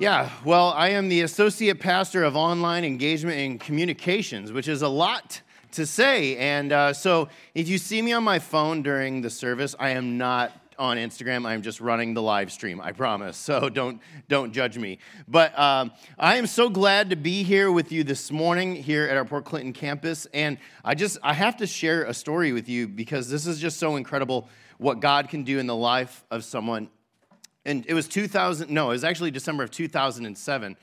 Yeah, well, I am the associate pastor of online engagement and communications, which is a lot to say. And uh, so if you see me on my phone during the service, I am not on Instagram. I'm just running the live stream. I promise. So don't don't judge me. But um, I am so glad to be here with you this morning here at our Port Clinton campus. And I just I have to share a story with you because this is just so incredible what God can do in the life of someone and it was 2000 no it was actually december of 2007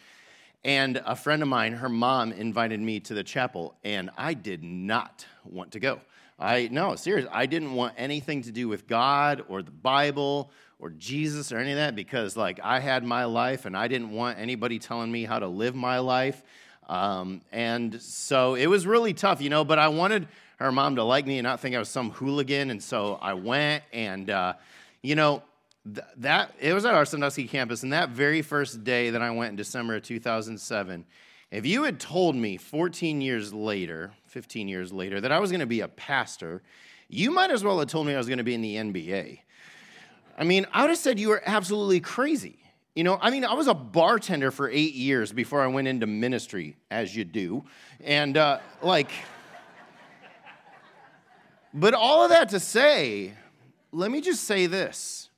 and a friend of mine her mom invited me to the chapel and i did not want to go. I no serious i didn't want anything to do with god or the bible or jesus or any of that because like i had my life and i didn't want anybody telling me how to live my life. Um, and so it was really tough you know but i wanted her mom to like me and not think i was some hooligan. And so i went and uh, you know that it was at our Sandusky campus, and that very first day that I went in December of 2007, if you had told me 14 years later, 15 years later, that I was going to be a pastor, you might as well have told me I was going to be in the NBA. I mean, I would have said you were absolutely crazy. You know, I mean, I was a bartender for eight years before I went into ministry, as you do. And, uh, like, but all of that to say, let me just say this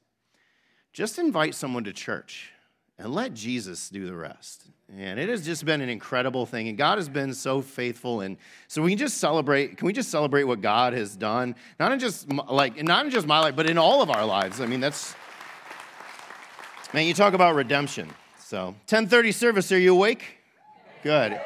just invite someone to church and let Jesus do the rest. And it has just been an incredible thing. And God has been so faithful. And so we can just celebrate. Can we just celebrate what God has done? Not in just like, not in just my life, but in all of our lives. I mean, that's, man, you talk about redemption. So 1030 service, are you awake? Good.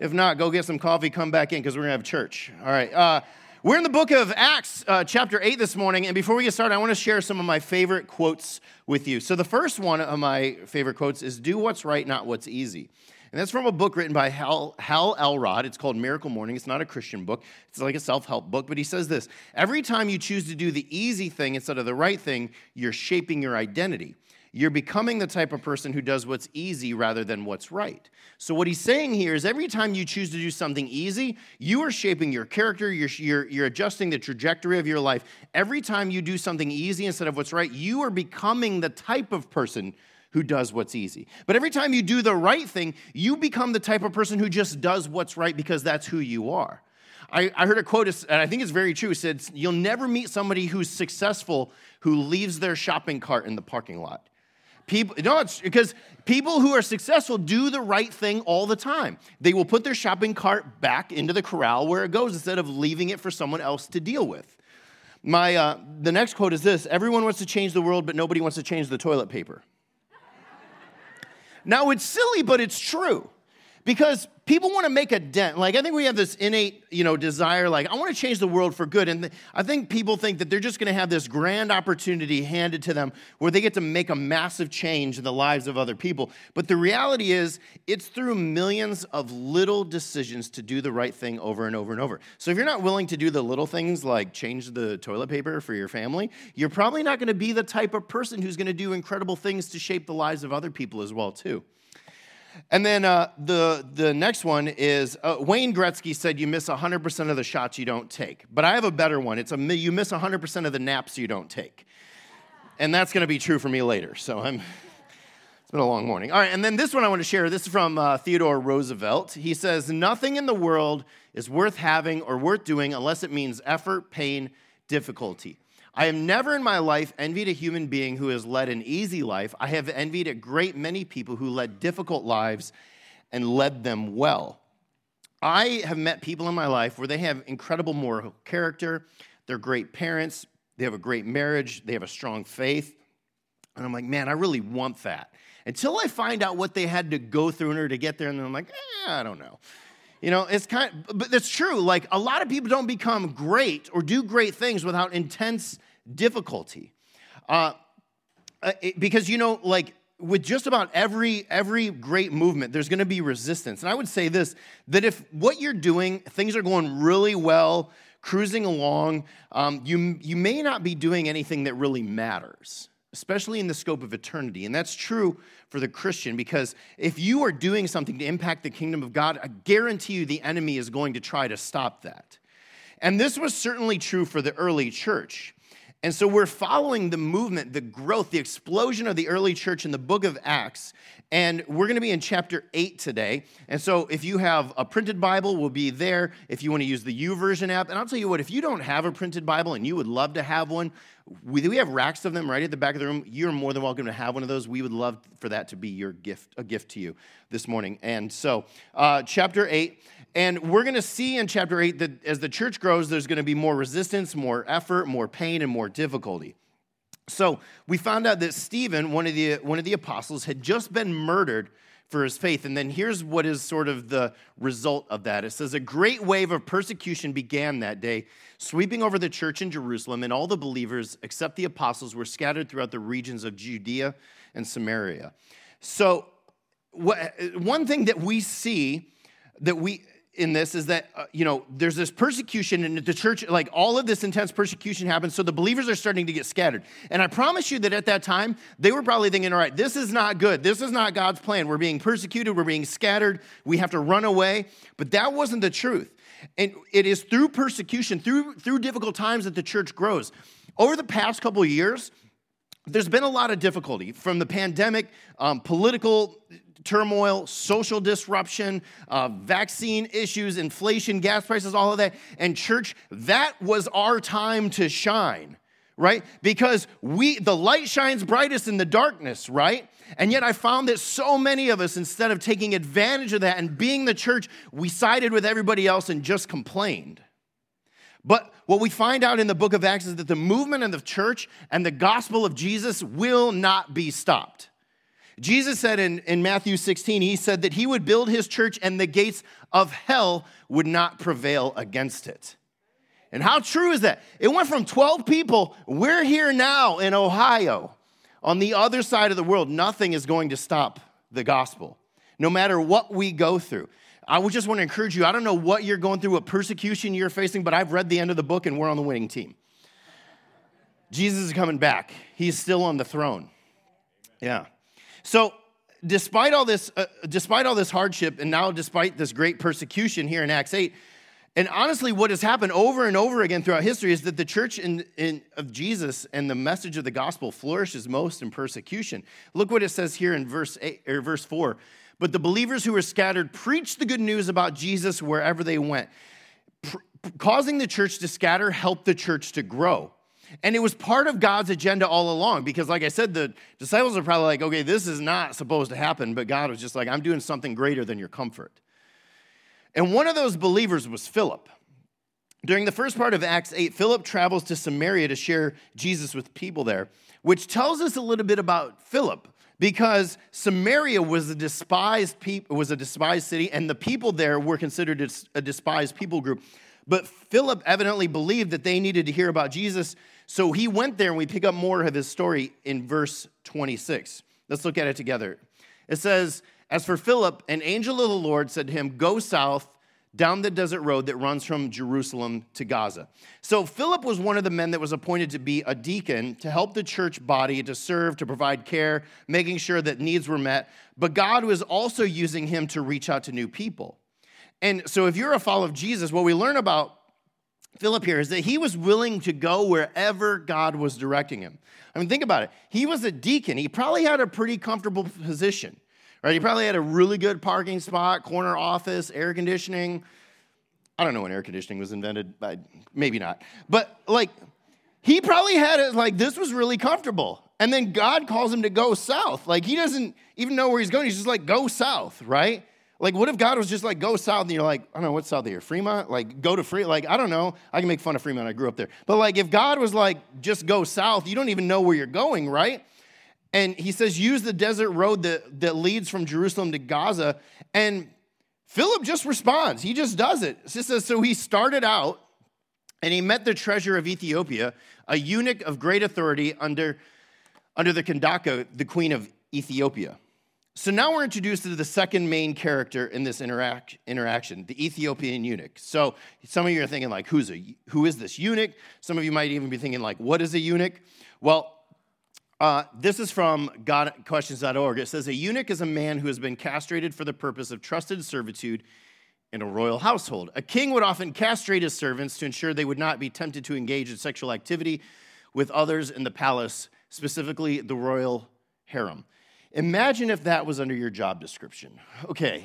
If not, go get some coffee, come back in because we're going to have church. All right. Uh, we're in the book of Acts, uh, chapter 8 this morning, and before we get started, I want to share some of my favorite quotes with you. So, the first one of my favorite quotes is Do what's right, not what's easy. And that's from a book written by Hal, Hal Elrod. It's called Miracle Morning. It's not a Christian book, it's like a self help book. But he says this Every time you choose to do the easy thing instead of the right thing, you're shaping your identity. You're becoming the type of person who does what's easy rather than what's right. So, what he's saying here is every time you choose to do something easy, you are shaping your character, you're, you're, you're adjusting the trajectory of your life. Every time you do something easy instead of what's right, you are becoming the type of person who does what's easy. But every time you do the right thing, you become the type of person who just does what's right because that's who you are. I, I heard a quote, and I think it's very true. It said, You'll never meet somebody who's successful who leaves their shopping cart in the parking lot. People, no, it's because people who are successful do the right thing all the time. They will put their shopping cart back into the corral where it goes instead of leaving it for someone else to deal with. My, uh, the next quote is this Everyone wants to change the world, but nobody wants to change the toilet paper. now, it's silly, but it's true because people want to make a dent. Like, I think we have this innate, you know, desire, like, I want to change the world for good. And I think people think that they're just going to have this grand opportunity handed to them where they get to make a massive change in the lives of other people. But the reality is, it's through millions of little decisions to do the right thing over and over and over. So if you're not willing to do the little things like change the toilet paper for your family, you're probably not going to be the type of person who's going to do incredible things to shape the lives of other people as well, too. And then uh, the, the next one is uh, Wayne Gretzky said you miss 100% of the shots you don't take. But I have a better one. It's a, you miss 100% of the naps you don't take. And that's going to be true for me later. So I'm, it's been a long morning. All right, and then this one I want to share. This is from uh, Theodore Roosevelt. He says, Nothing in the world is worth having or worth doing unless it means effort, pain, difficulty. I have never in my life envied a human being who has led an easy life. I have envied a great many people who led difficult lives and led them well. I have met people in my life where they have incredible moral character, they're great parents, they have a great marriage, they have a strong faith. And I'm like, man, I really want that. Until I find out what they had to go through in order to get there, and then I'm like, eh, I don't know. You know, it's kind of, but that's true. Like a lot of people don't become great or do great things without intense difficulty. Uh, uh because, you know, like with just about every every great movement there's going to be resistance and i would say this that if what you're doing things are going really well cruising along um, you you may not be doing anything that really matters especially in the scope of eternity. And that's true for the christian because if you are doing something to impact the kingdom of god i guarantee you the enemy is going to try to stop that. And this was certainly true for the early church And so we're following the movement, the growth, the explosion of the early church in the book of Acts. And we're going to be in chapter 8 today. And so if you have a printed Bible, we'll be there. If you want to use the YouVersion app, and I'll tell you what, if you don't have a printed Bible and you would love to have one, we, we have racks of them right at the back of the room. You're more than welcome to have one of those. We would love for that to be your gift, a gift to you this morning. And so, uh, chapter 8. And we're going to see in chapter 8 that as the church grows, there's going to be more resistance, more effort, more pain, and more difficulty. So we found out that Stephen, one of the, one of the apostles, had just been murdered for his faith. And then here's what is sort of the result of that it says, A great wave of persecution began that day, sweeping over the church in Jerusalem, and all the believers, except the apostles, were scattered throughout the regions of Judea and Samaria. So, one thing that we see that we in this is that uh, you know there's this persecution and the church like all of this intense persecution happens so the believers are starting to get scattered. And i promise you that at that time they were probably thinking all right this is not good. This is not god's plan. We're being persecuted. We're being scattered. We have to run away. But that wasn't the truth. And it is through persecution through through difficult times that the church grows. Over the past couple years there's been a lot of difficulty from the pandemic um, political turmoil, social disruption, uh, vaccine issues, inflation, gas prices, all of that. And church, that was our time to shine, right? Because we, the light shines brightest in the darkness, right? And yet I found that so many of us, instead of taking advantage of that and being the church, we sided with everybody else and just complained. But what we find out in the book of Acts is that the movement of the church and the gospel of Jesus will not be stopped. Jesus said in, in Matthew 16, he said that he would build his church and the gates of hell would not prevail against it. And how true is that? It went from 12 people, we're here now in Ohio. On the other side of the world, nothing is going to stop the gospel, no matter what we go through. I would just want to encourage you. I don't know what you're going through, what persecution you're facing, but I've read the end of the book and we're on the winning team. Jesus is coming back, he's still on the throne. Yeah. So, despite all this, uh, despite all this hardship, and now despite this great persecution here in Acts 8, and honestly, what has happened over and over again throughout history is that the church in, in, of Jesus and the message of the gospel flourishes most in persecution. Look what it says here in verse eight, or verse 4. But the believers who were scattered preached the good news about Jesus wherever they went. Causing the church to scatter helped the church to grow. And it was part of God's agenda all along because, like I said, the disciples are probably like, okay, this is not supposed to happen, but God was just like, I'm doing something greater than your comfort. And one of those believers was Philip. During the first part of Acts 8, Philip travels to Samaria to share Jesus with people there, which tells us a little bit about Philip because Samaria was a despised people, was a despised city, and the people there were considered a despised people group. But Philip evidently believed that they needed to hear about Jesus, so he went there, and we pick up more of his story in verse 26. Let's look at it together. It says, As for Philip, an angel of the Lord said to him, Go south down the desert road that runs from Jerusalem to Gaza. So Philip was one of the men that was appointed to be a deacon to help the church body to serve, to provide care, making sure that needs were met. But God was also using him to reach out to new people. And so, if you're a follower of Jesus, what we learn about Philip here is that he was willing to go wherever God was directing him. I mean, think about it. He was a deacon, he probably had a pretty comfortable position, right? He probably had a really good parking spot, corner office, air conditioning. I don't know when air conditioning was invented, but maybe not. But like, he probably had it like this was really comfortable. And then God calls him to go south. Like, he doesn't even know where he's going. He's just like, go south, right? Like, what if God was just like, go south, and you're like, I don't know, what's south here? Fremont? Like, go to Fremont? Like, I don't know. I can make fun of Fremont. I grew up there. But like, if God was like, just go south, you don't even know where you're going, right? And he says, use the desert road that, that leads from Jerusalem to Gaza. And Philip just responds. He just does it. It says, so he started out and he met the treasurer of Ethiopia, a eunuch of great authority under, under the Kandaka, the queen of Ethiopia. So now we're introduced to the second main character in this interac- interaction, the Ethiopian eunuch. So some of you are thinking like, who's a, who is this eunuch? Some of you might even be thinking like, what is a eunuch? Well, uh, this is from GotQuestions.org. It says a eunuch is a man who has been castrated for the purpose of trusted servitude in a royal household. A king would often castrate his servants to ensure they would not be tempted to engage in sexual activity with others in the palace, specifically the royal harem. Imagine if that was under your job description. Okay,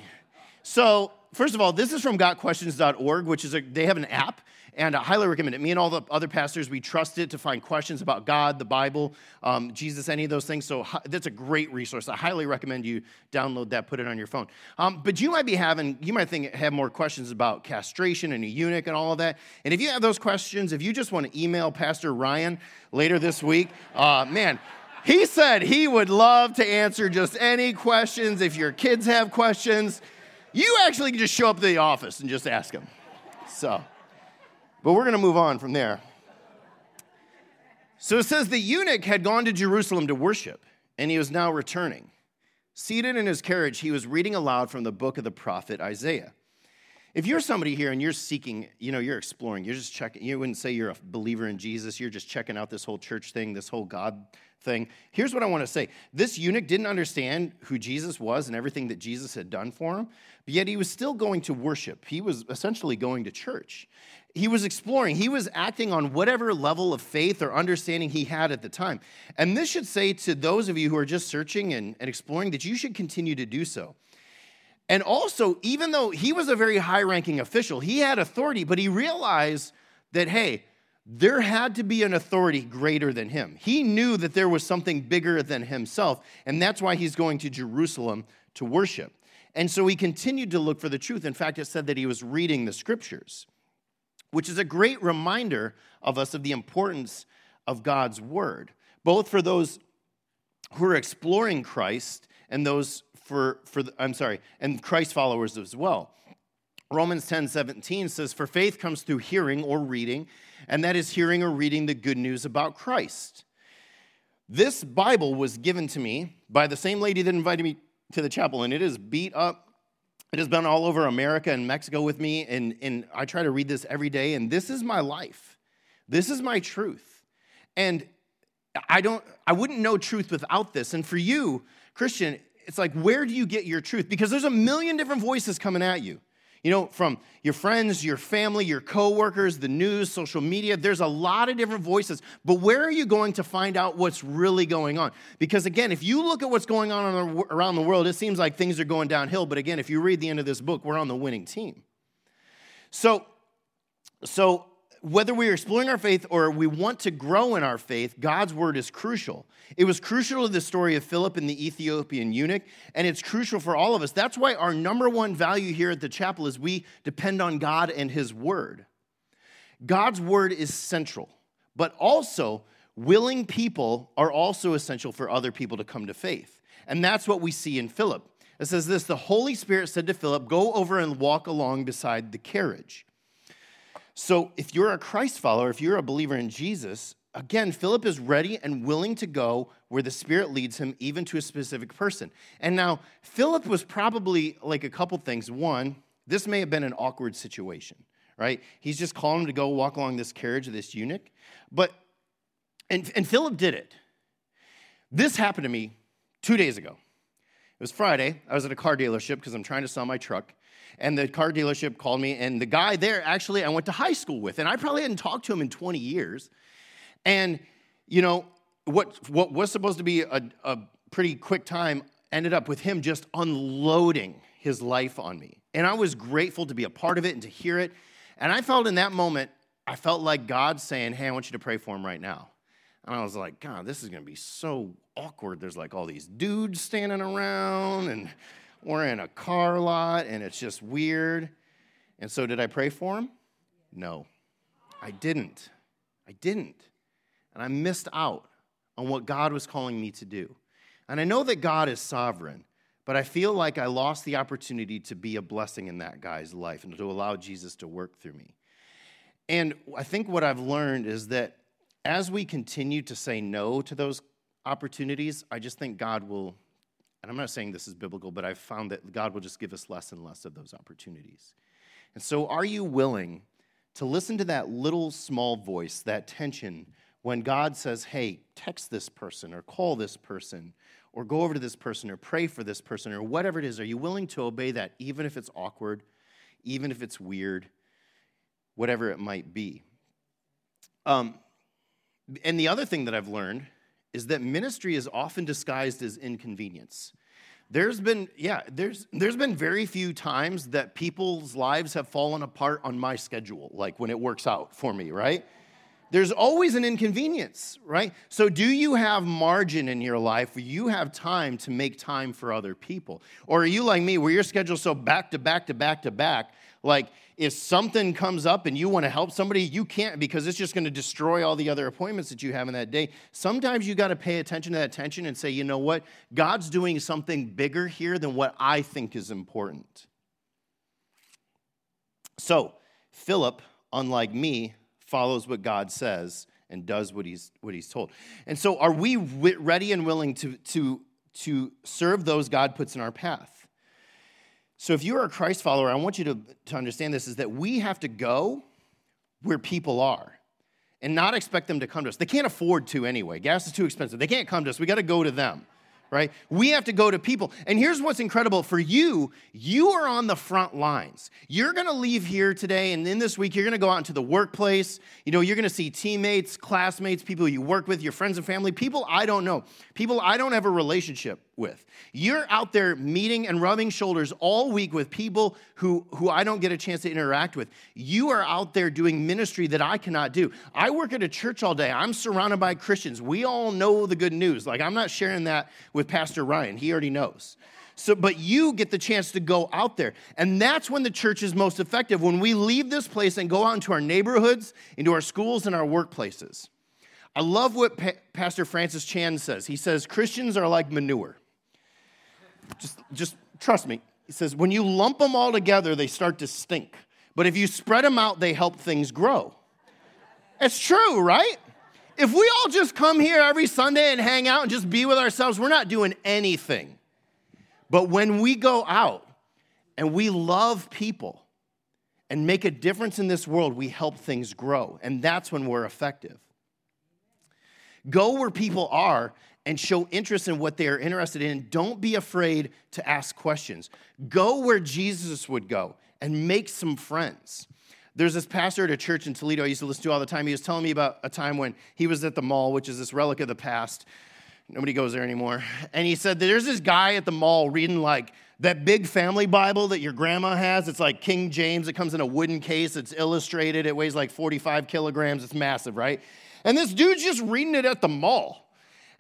so first of all, this is from gotquestions.org, which is a, they have an app, and I highly recommend it. Me and all the other pastors, we trust it to find questions about God, the Bible, um, Jesus, any of those things. So that's a great resource. I highly recommend you download that, put it on your phone. Um, but you might be having, you might think have more questions about castration and a eunuch and all of that. And if you have those questions, if you just want to email Pastor Ryan later this week, uh, man. He said he would love to answer just any questions. If your kids have questions, you actually can just show up to the office and just ask them. So, but we're going to move on from there. So it says the eunuch had gone to Jerusalem to worship, and he was now returning. Seated in his carriage, he was reading aloud from the book of the prophet Isaiah. If you're somebody here and you're seeking, you know, you're exploring, you're just checking, you wouldn't say you're a believer in Jesus, you're just checking out this whole church thing, this whole God thing. Here's what I want to say this eunuch didn't understand who Jesus was and everything that Jesus had done for him, but yet he was still going to worship. He was essentially going to church. He was exploring, he was acting on whatever level of faith or understanding he had at the time. And this should say to those of you who are just searching and, and exploring that you should continue to do so. And also, even though he was a very high ranking official, he had authority, but he realized that, hey, there had to be an authority greater than him. He knew that there was something bigger than himself, and that's why he's going to Jerusalem to worship. And so he continued to look for the truth. In fact, it said that he was reading the scriptures, which is a great reminder of us of the importance of God's word, both for those who are exploring Christ and those for, for the, I'm sorry, and Christ followers as well. Romans 10 17 says, For faith comes through hearing or reading, and that is hearing or reading the good news about Christ. This Bible was given to me by the same lady that invited me to the chapel, and it is beat up. It has been all over America and Mexico with me, and, and I try to read this every day, and this is my life. This is my truth. And I don't, I wouldn't know truth without this. And for you, Christian, it's like, where do you get your truth? Because there's a million different voices coming at you. You know, from your friends, your family, your coworkers, the news, social media, there's a lot of different voices. But where are you going to find out what's really going on? Because again, if you look at what's going on around the world, it seems like things are going downhill. But again, if you read the end of this book, we're on the winning team. So, so whether we're exploring our faith or we want to grow in our faith, God's word is crucial. It was crucial to the story of Philip and the Ethiopian eunuch, and it's crucial for all of us. That's why our number one value here at the chapel is we depend on God and his word. God's word is central, but also willing people are also essential for other people to come to faith. And that's what we see in Philip. It says this The Holy Spirit said to Philip, Go over and walk along beside the carriage. So if you're a Christ follower, if you're a believer in Jesus, again, Philip is ready and willing to go where the Spirit leads him, even to a specific person. And now, Philip was probably like a couple things. One, this may have been an awkward situation, right? He's just calling him to go walk along this carriage of this eunuch. But, and, and Philip did it. This happened to me two days ago. It was Friday. I was at a car dealership because I'm trying to sell my truck and the car dealership called me, and the guy there actually I went to high school with, and I probably hadn't talked to him in 20 years. And, you know, what, what was supposed to be a, a pretty quick time ended up with him just unloading his life on me. And I was grateful to be a part of it and to hear it. And I felt in that moment, I felt like God saying, Hey, I want you to pray for him right now. And I was like, God, this is going to be so awkward. There's like all these dudes standing around and we're in a car lot and it's just weird. And so, did I pray for him? No, I didn't. I didn't. And I missed out on what God was calling me to do. And I know that God is sovereign, but I feel like I lost the opportunity to be a blessing in that guy's life and to allow Jesus to work through me. And I think what I've learned is that as we continue to say no to those opportunities, I just think God will and I'm not saying this is biblical, but I've found that God will just give us less and less of those opportunities. And so, are you willing to listen to that little small voice, that tension, when God says, hey, text this person or call this person or go over to this person or pray for this person or whatever it is? Are you willing to obey that, even if it's awkward, even if it's weird, whatever it might be? Um, And the other thing that I've learned is that ministry is often disguised as inconvenience. There's been, yeah, there's, there's been very few times that people's lives have fallen apart on my schedule, like when it works out for me, right? There's always an inconvenience, right? So, do you have margin in your life where you have time to make time for other people? Or are you like me, where your schedule's so back to back to back to back, like if something comes up and you want to help somebody, you can't because it's just going to destroy all the other appointments that you have in that day. Sometimes you got to pay attention to that tension and say, you know what? God's doing something bigger here than what I think is important. So, Philip, unlike me, follows what God says and does what he's, what he's told. And so, are we ready and willing to, to, to serve those God puts in our path? So if you're a Christ follower, I want you to, to understand this is that we have to go where people are and not expect them to come to us. They can't afford to anyway. Gas is too expensive. They can't come to us. We got to go to them right? We have to go to people. And here's what's incredible for you you are on the front lines. You're going to leave here today, and in this week, you're going to go out into the workplace. You know, you're going to see teammates, classmates, people you work with, your friends and family, people I don't know, people I don't have a relationship with. You're out there meeting and rubbing shoulders all week with people who, who I don't get a chance to interact with. You are out there doing ministry that I cannot do. I work at a church all day. I'm surrounded by Christians. We all know the good news. Like, I'm not sharing that with Pastor Ryan, he already knows. So, but you get the chance to go out there. And that's when the church is most effective, when we leave this place and go out into our neighborhoods, into our schools, and our workplaces. I love what pa- Pastor Francis Chan says. He says, Christians are like manure. Just, just trust me. He says, when you lump them all together, they start to stink. But if you spread them out, they help things grow. It's true, right? If we all just come here every Sunday and hang out and just be with ourselves, we're not doing anything. But when we go out and we love people and make a difference in this world, we help things grow. And that's when we're effective. Go where people are and show interest in what they are interested in. Don't be afraid to ask questions. Go where Jesus would go and make some friends. There's this pastor at a church in Toledo I used to listen to all the time. He was telling me about a time when he was at the mall, which is this relic of the past. Nobody goes there anymore. And he said, There's this guy at the mall reading like that big family Bible that your grandma has. It's like King James. It comes in a wooden case. It's illustrated. It weighs like 45 kilograms. It's massive, right? And this dude's just reading it at the mall.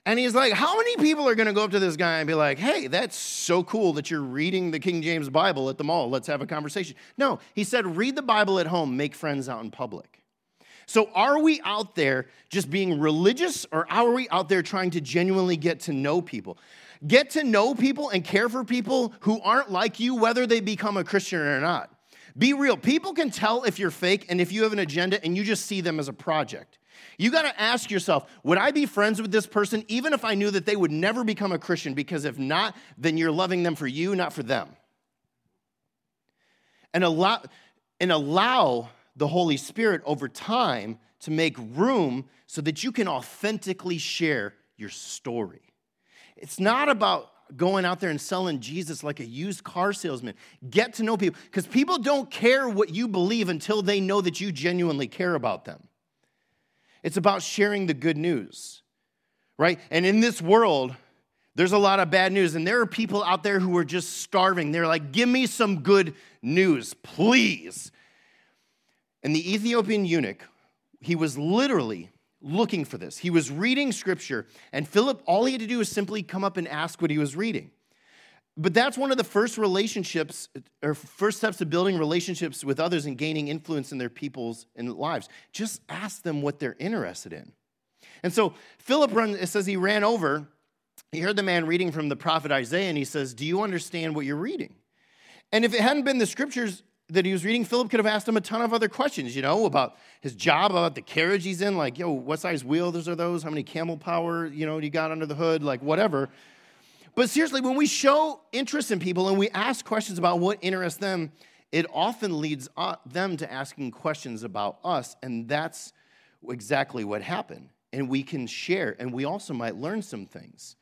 And he's like, How many people are going to go up to this guy and be like, Hey, that's so cool that you're reading the King James Bible at the mall. Let's have a conversation. No, he said, Read the Bible at home, make friends out in public. So, are we out there just being religious or are we out there trying to genuinely get to know people? Get to know people and care for people who aren't like you, whether they become a Christian or not. Be real. People can tell if you're fake and if you have an agenda and you just see them as a project. You got to ask yourself would I be friends with this person even if I knew that they would never become a Christian? Because if not, then you're loving them for you, not for them. And allow, and allow the Holy Spirit over time to make room so that you can authentically share your story. It's not about going out there and selling Jesus like a used car salesman. Get to know people because people don't care what you believe until they know that you genuinely care about them. It's about sharing the good news, right? And in this world, there's a lot of bad news, and there are people out there who are just starving. They're like, give me some good news, please. And the Ethiopian eunuch, he was literally looking for this. He was reading scripture, and Philip, all he had to do was simply come up and ask what he was reading. But that's one of the first relationships or first steps to building relationships with others and gaining influence in their people's and lives. Just ask them what they're interested in. And so Philip it says he ran over, he heard the man reading from the prophet Isaiah, and he says, Do you understand what you're reading? And if it hadn't been the scriptures that he was reading, Philip could have asked him a ton of other questions, you know, about his job, about the carriage he's in, like, yo, what size wheels are those? How many camel power, you know, you got under the hood, like whatever. But seriously, when we show interest in people and we ask questions about what interests them, it often leads uh, them to asking questions about us, and that's exactly what happened. And we can share, and we also might learn some things.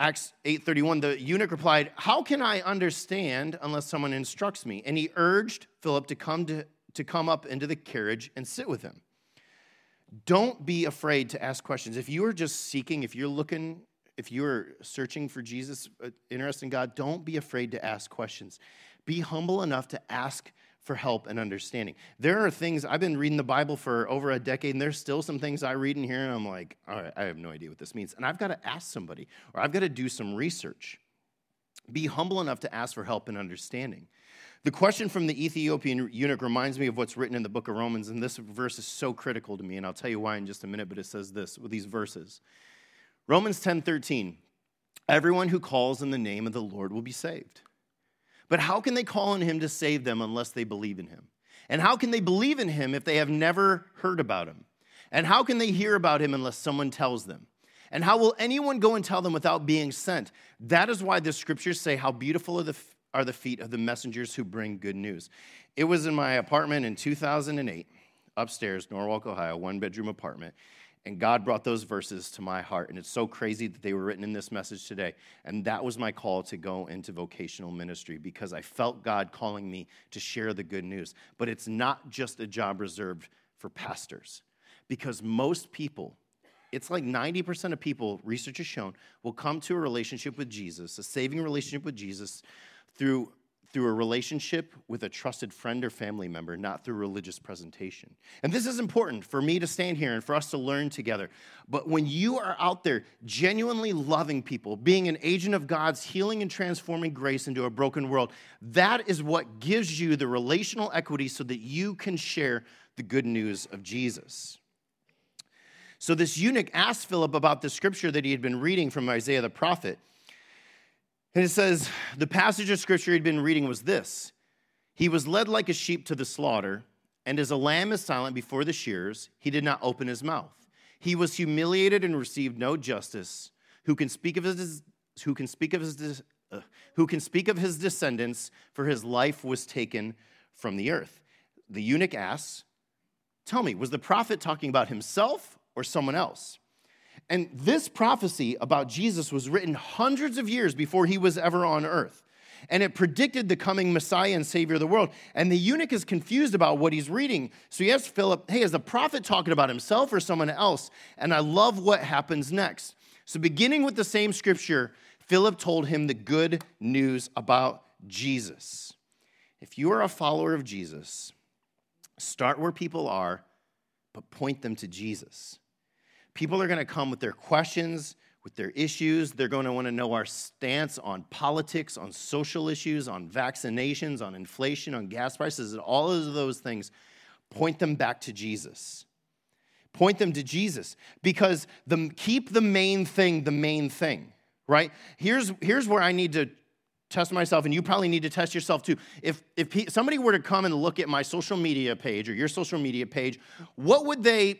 Acts 8:31 the eunuch replied, "How can I understand unless someone instructs me?" And he urged Philip to come to, to come up into the carriage and sit with him. don't be afraid to ask questions. If you are just seeking, if you're looking, if you're searching for Jesus, uh, interested in God, don't be afraid to ask questions. Be humble enough to ask for help and understanding. There are things, I've been reading the Bible for over a decade, and there's still some things I read in here, and I'm like, all right, I have no idea what this means. And I've got to ask somebody, or I've got to do some research. Be humble enough to ask for help and understanding. The question from the Ethiopian eunuch reminds me of what's written in the book of Romans, and this verse is so critical to me, and I'll tell you why in just a minute, but it says this with these verses. Romans 10 13. Everyone who calls in the name of the Lord will be saved. But how can they call on him to save them unless they believe in him? And how can they believe in him if they have never heard about him? And how can they hear about him unless someone tells them? And how will anyone go and tell them without being sent? That is why the scriptures say, How beautiful are the are the feet of the messengers who bring good news. It was in my apartment in 2008, upstairs, Norwalk, Ohio, one bedroom apartment. And God brought those verses to my heart. And it's so crazy that they were written in this message today. And that was my call to go into vocational ministry because I felt God calling me to share the good news. But it's not just a job reserved for pastors, because most people, it's like 90% of people, research has shown, will come to a relationship with Jesus, a saving relationship with Jesus, through, through a relationship with a trusted friend or family member, not through religious presentation. And this is important for me to stand here and for us to learn together. But when you are out there genuinely loving people, being an agent of God's healing and transforming grace into a broken world, that is what gives you the relational equity so that you can share the good news of Jesus. So, this eunuch asked Philip about the scripture that he had been reading from Isaiah the prophet. And it says, the passage of scripture he'd been reading was this He was led like a sheep to the slaughter, and as a lamb is silent before the shears, he did not open his mouth. He was humiliated and received no justice. Who can speak of his, who can speak of his, uh, who can speak of his descendants, for his life was taken from the earth. The eunuch asks, Tell me, was the prophet talking about himself or someone else? And this prophecy about Jesus was written hundreds of years before he was ever on earth. And it predicted the coming Messiah and Savior of the world. And the eunuch is confused about what he's reading. So he asks Philip, Hey, is the prophet talking about himself or someone else? And I love what happens next. So, beginning with the same scripture, Philip told him the good news about Jesus. If you are a follower of Jesus, start where people are, but point them to Jesus. People are going to come with their questions, with their issues. They're going to want to know our stance on politics, on social issues, on vaccinations, on inflation, on gas prices, and all of those things. Point them back to Jesus. Point them to Jesus because the, keep the main thing the main thing, right? Here's, here's where I need to test myself, and you probably need to test yourself too. If, if somebody were to come and look at my social media page or your social media page, what would they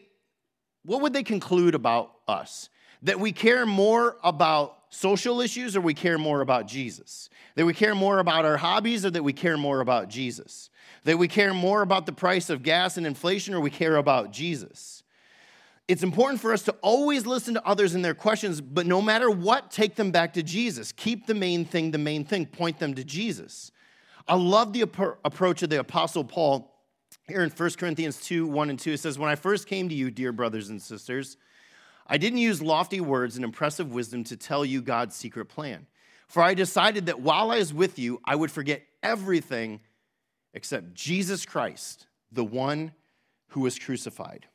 what would they conclude about us? That we care more about social issues or we care more about Jesus? That we care more about our hobbies or that we care more about Jesus? That we care more about the price of gas and inflation or we care about Jesus? It's important for us to always listen to others and their questions, but no matter what, take them back to Jesus. Keep the main thing the main thing, point them to Jesus. I love the approach of the Apostle Paul here in 1 Corinthians 2 1 and 2, it says, When I first came to you, dear brothers and sisters, I didn't use lofty words and impressive wisdom to tell you God's secret plan. For I decided that while I was with you, I would forget everything except Jesus Christ, the one who was crucified.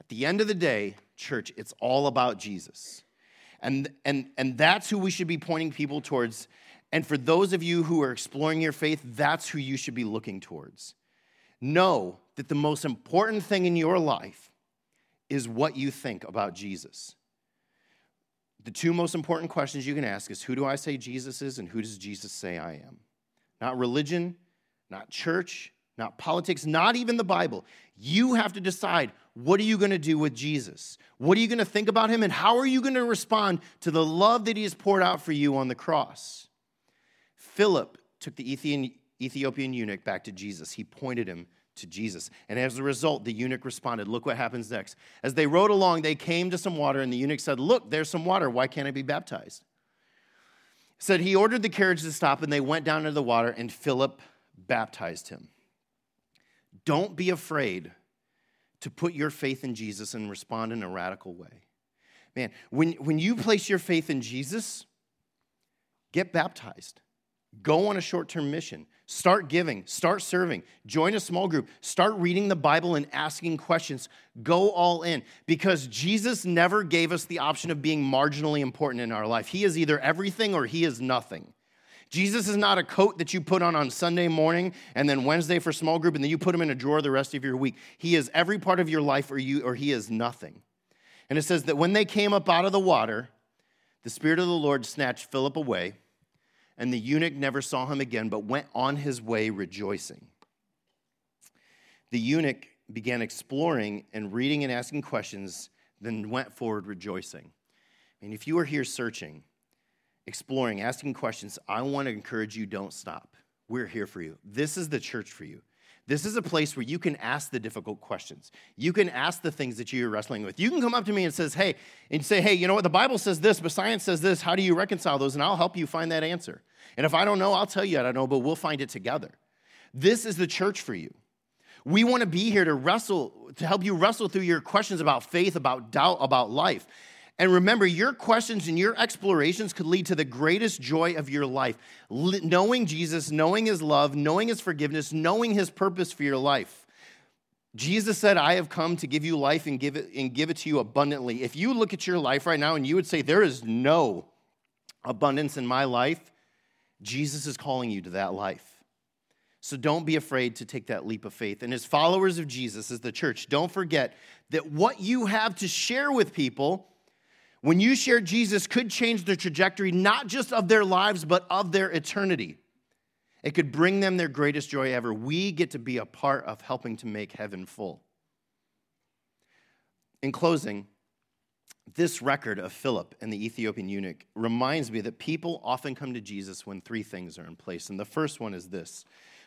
At the end of the day, church, it's all about Jesus. And, and, and that's who we should be pointing people towards. And for those of you who are exploring your faith, that's who you should be looking towards know that the most important thing in your life is what you think about Jesus. The two most important questions you can ask is who do I say Jesus is and who does Jesus say I am? Not religion, not church, not politics, not even the Bible. You have to decide what are you going to do with Jesus? What are you going to think about him and how are you going to respond to the love that he has poured out for you on the cross? Philip took the Ethiopian Ethiopian eunuch back to Jesus. He pointed him to Jesus. And as a result, the eunuch responded. Look what happens next. As they rode along, they came to some water, and the eunuch said, Look, there's some water. Why can't I be baptized? Said he ordered the carriage to stop, and they went down into the water, and Philip baptized him. Don't be afraid to put your faith in Jesus and respond in a radical way. Man, when, when you place your faith in Jesus, get baptized, go on a short term mission, start giving, start serving, join a small group, start reading the Bible and asking questions. Go all in because Jesus never gave us the option of being marginally important in our life. He is either everything or he is nothing. Jesus is not a coat that you put on on Sunday morning and then Wednesday for small group and then you put him in a drawer the rest of your week. He is every part of your life or you or he is nothing. And it says that when they came up out of the water, the spirit of the Lord snatched Philip away, and the eunuch never saw him again but went on his way rejoicing. The eunuch began exploring and reading and asking questions, then went forward rejoicing. And if you are here searching, exploring, asking questions, I want to encourage you don't stop. We're here for you. This is the church for you. This is a place where you can ask the difficult questions. You can ask the things that you're wrestling with. You can come up to me and says, "Hey," and say, "Hey, you know what? The Bible says this, but science says this. How do you reconcile those?" And I'll help you find that answer. And if I don't know, I'll tell you I don't know, but we'll find it together. This is the church for you. We want to be here to wrestle, to help you wrestle through your questions about faith, about doubt, about life. And remember, your questions and your explorations could lead to the greatest joy of your life. knowing Jesus, knowing his love, knowing his forgiveness, knowing his purpose for your life. Jesus said, I have come to give you life and give it, and give it to you abundantly. If you look at your life right now and you would say, There is no abundance in my life, Jesus is calling you to that life. So don't be afraid to take that leap of faith. And as followers of Jesus, as the church, don't forget that what you have to share with people when you share Jesus could change the trajectory not just of their lives, but of their eternity. It could bring them their greatest joy ever. We get to be a part of helping to make heaven full. In closing, this record of Philip and the Ethiopian eunuch reminds me that people often come to Jesus when three things are in place. And the first one is this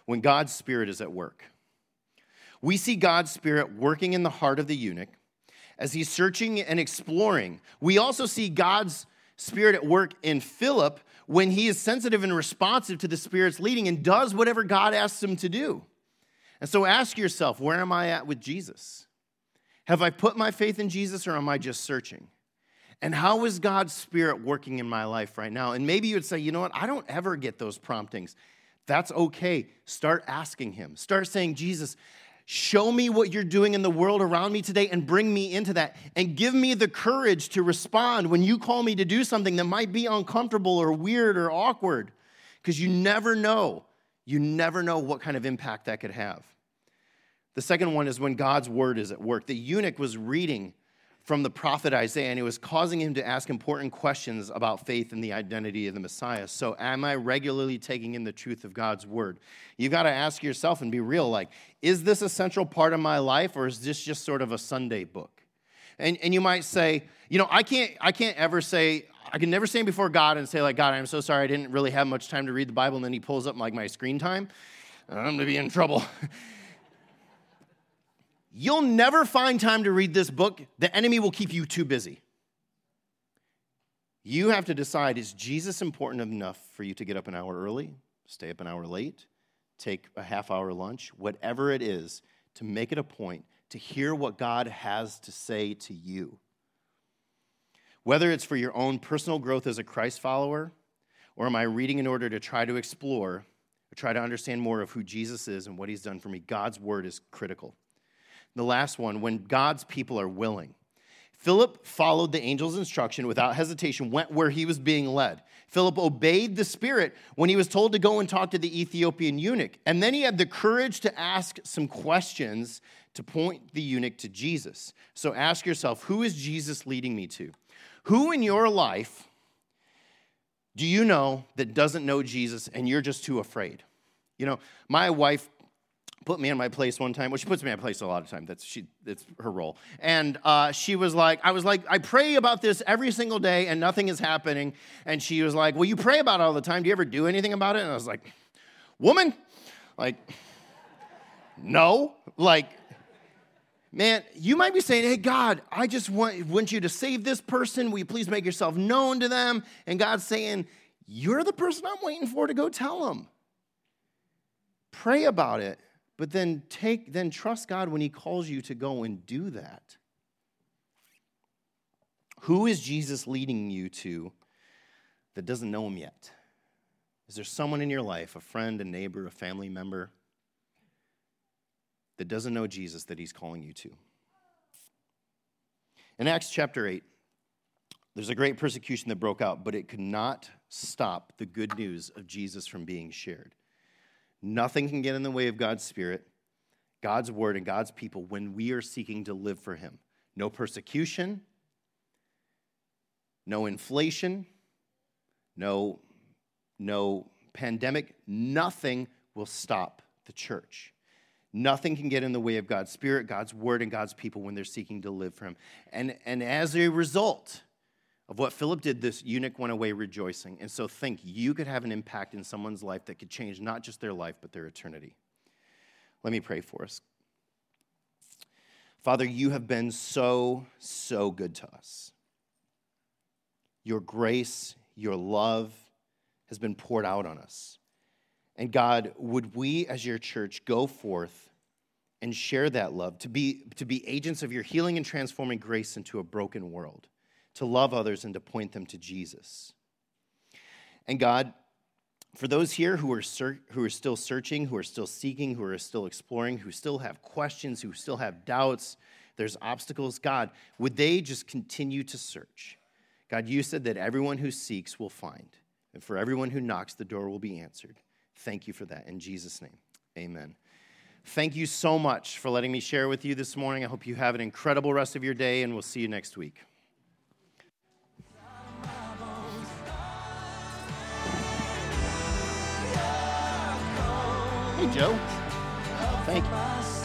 when God's Spirit is at work. We see God's Spirit working in the heart of the eunuch as he's searching and exploring. We also see God's Spirit at work in Philip when he is sensitive and responsive to the Spirit's leading and does whatever God asks him to do. And so ask yourself, where am I at with Jesus? Have I put my faith in Jesus or am I just searching? And how is God's Spirit working in my life right now? And maybe you would say, you know what, I don't ever get those promptings. That's okay. Start asking Him. Start saying, Jesus, Show me what you're doing in the world around me today and bring me into that. And give me the courage to respond when you call me to do something that might be uncomfortable or weird or awkward, because you never know. You never know what kind of impact that could have. The second one is when God's word is at work. The eunuch was reading from the prophet Isaiah, and it was causing him to ask important questions about faith and the identity of the Messiah. So, am I regularly taking in the truth of God's word? You've got to ask yourself and be real like, is this a central part of my life, or is this just sort of a Sunday book? And, and you might say, you know, I can't, I can't ever say, I can never stand before God and say, like, God, I'm so sorry I didn't really have much time to read the Bible. And then he pulls up like my screen time. I'm going to be in trouble. You'll never find time to read this book. The enemy will keep you too busy. You have to decide is Jesus important enough for you to get up an hour early, stay up an hour late, take a half hour lunch, whatever it is, to make it a point to hear what God has to say to you. Whether it's for your own personal growth as a Christ follower, or am I reading in order to try to explore or try to understand more of who Jesus is and what he's done for me, God's word is critical. The last one, when God's people are willing. Philip followed the angel's instruction without hesitation, went where he was being led. Philip obeyed the Spirit when he was told to go and talk to the Ethiopian eunuch. And then he had the courage to ask some questions to point the eunuch to Jesus. So ask yourself who is Jesus leading me to? Who in your life do you know that doesn't know Jesus and you're just too afraid? You know, my wife put me in my place one time. Well, she puts me in my place a lot of time. That's she. That's her role. And uh, she was like, I was like, I pray about this every single day, and nothing is happening. And she was like, Well, you pray about it all the time. Do you ever do anything about it? And I was like, Woman, like, no, like. Man, you might be saying, Hey, God, I just want, want you to save this person. Will you please make yourself known to them? And God's saying, You're the person I'm waiting for to go tell them. Pray about it but then take then trust God when he calls you to go and do that. Who is Jesus leading you to that doesn't know him yet? Is there someone in your life, a friend, a neighbor, a family member, that doesn't know Jesus that he's calling you to? In Acts chapter 8, there's a great persecution that broke out, but it could not stop the good news of Jesus from being shared. Nothing can get in the way of God's Spirit, God's Word, and God's people when we are seeking to live for Him. No persecution, no inflation, no, no pandemic, nothing will stop the church. Nothing can get in the way of God's Spirit, God's Word, and God's people when they're seeking to live for Him. And, and as a result of what Philip did, this eunuch went away rejoicing. And so think you could have an impact in someone's life that could change not just their life, but their eternity. Let me pray for us. Father, you have been so, so good to us. Your grace, your love has been poured out on us. And God, would we as your church go forth and share that love, to be, to be agents of your healing and transforming grace into a broken world, to love others and to point them to Jesus. And God, for those here who are, ser- who are still searching, who are still seeking, who are still exploring, who still have questions, who still have doubts, there's obstacles, God, would they just continue to search? God, you said that everyone who seeks will find, and for everyone who knocks, the door will be answered. Thank you for that. In Jesus' name, amen. Thank you so much for letting me share with you this morning. I hope you have an incredible rest of your day, and we'll see you next week. Hey, Joe. Thank you.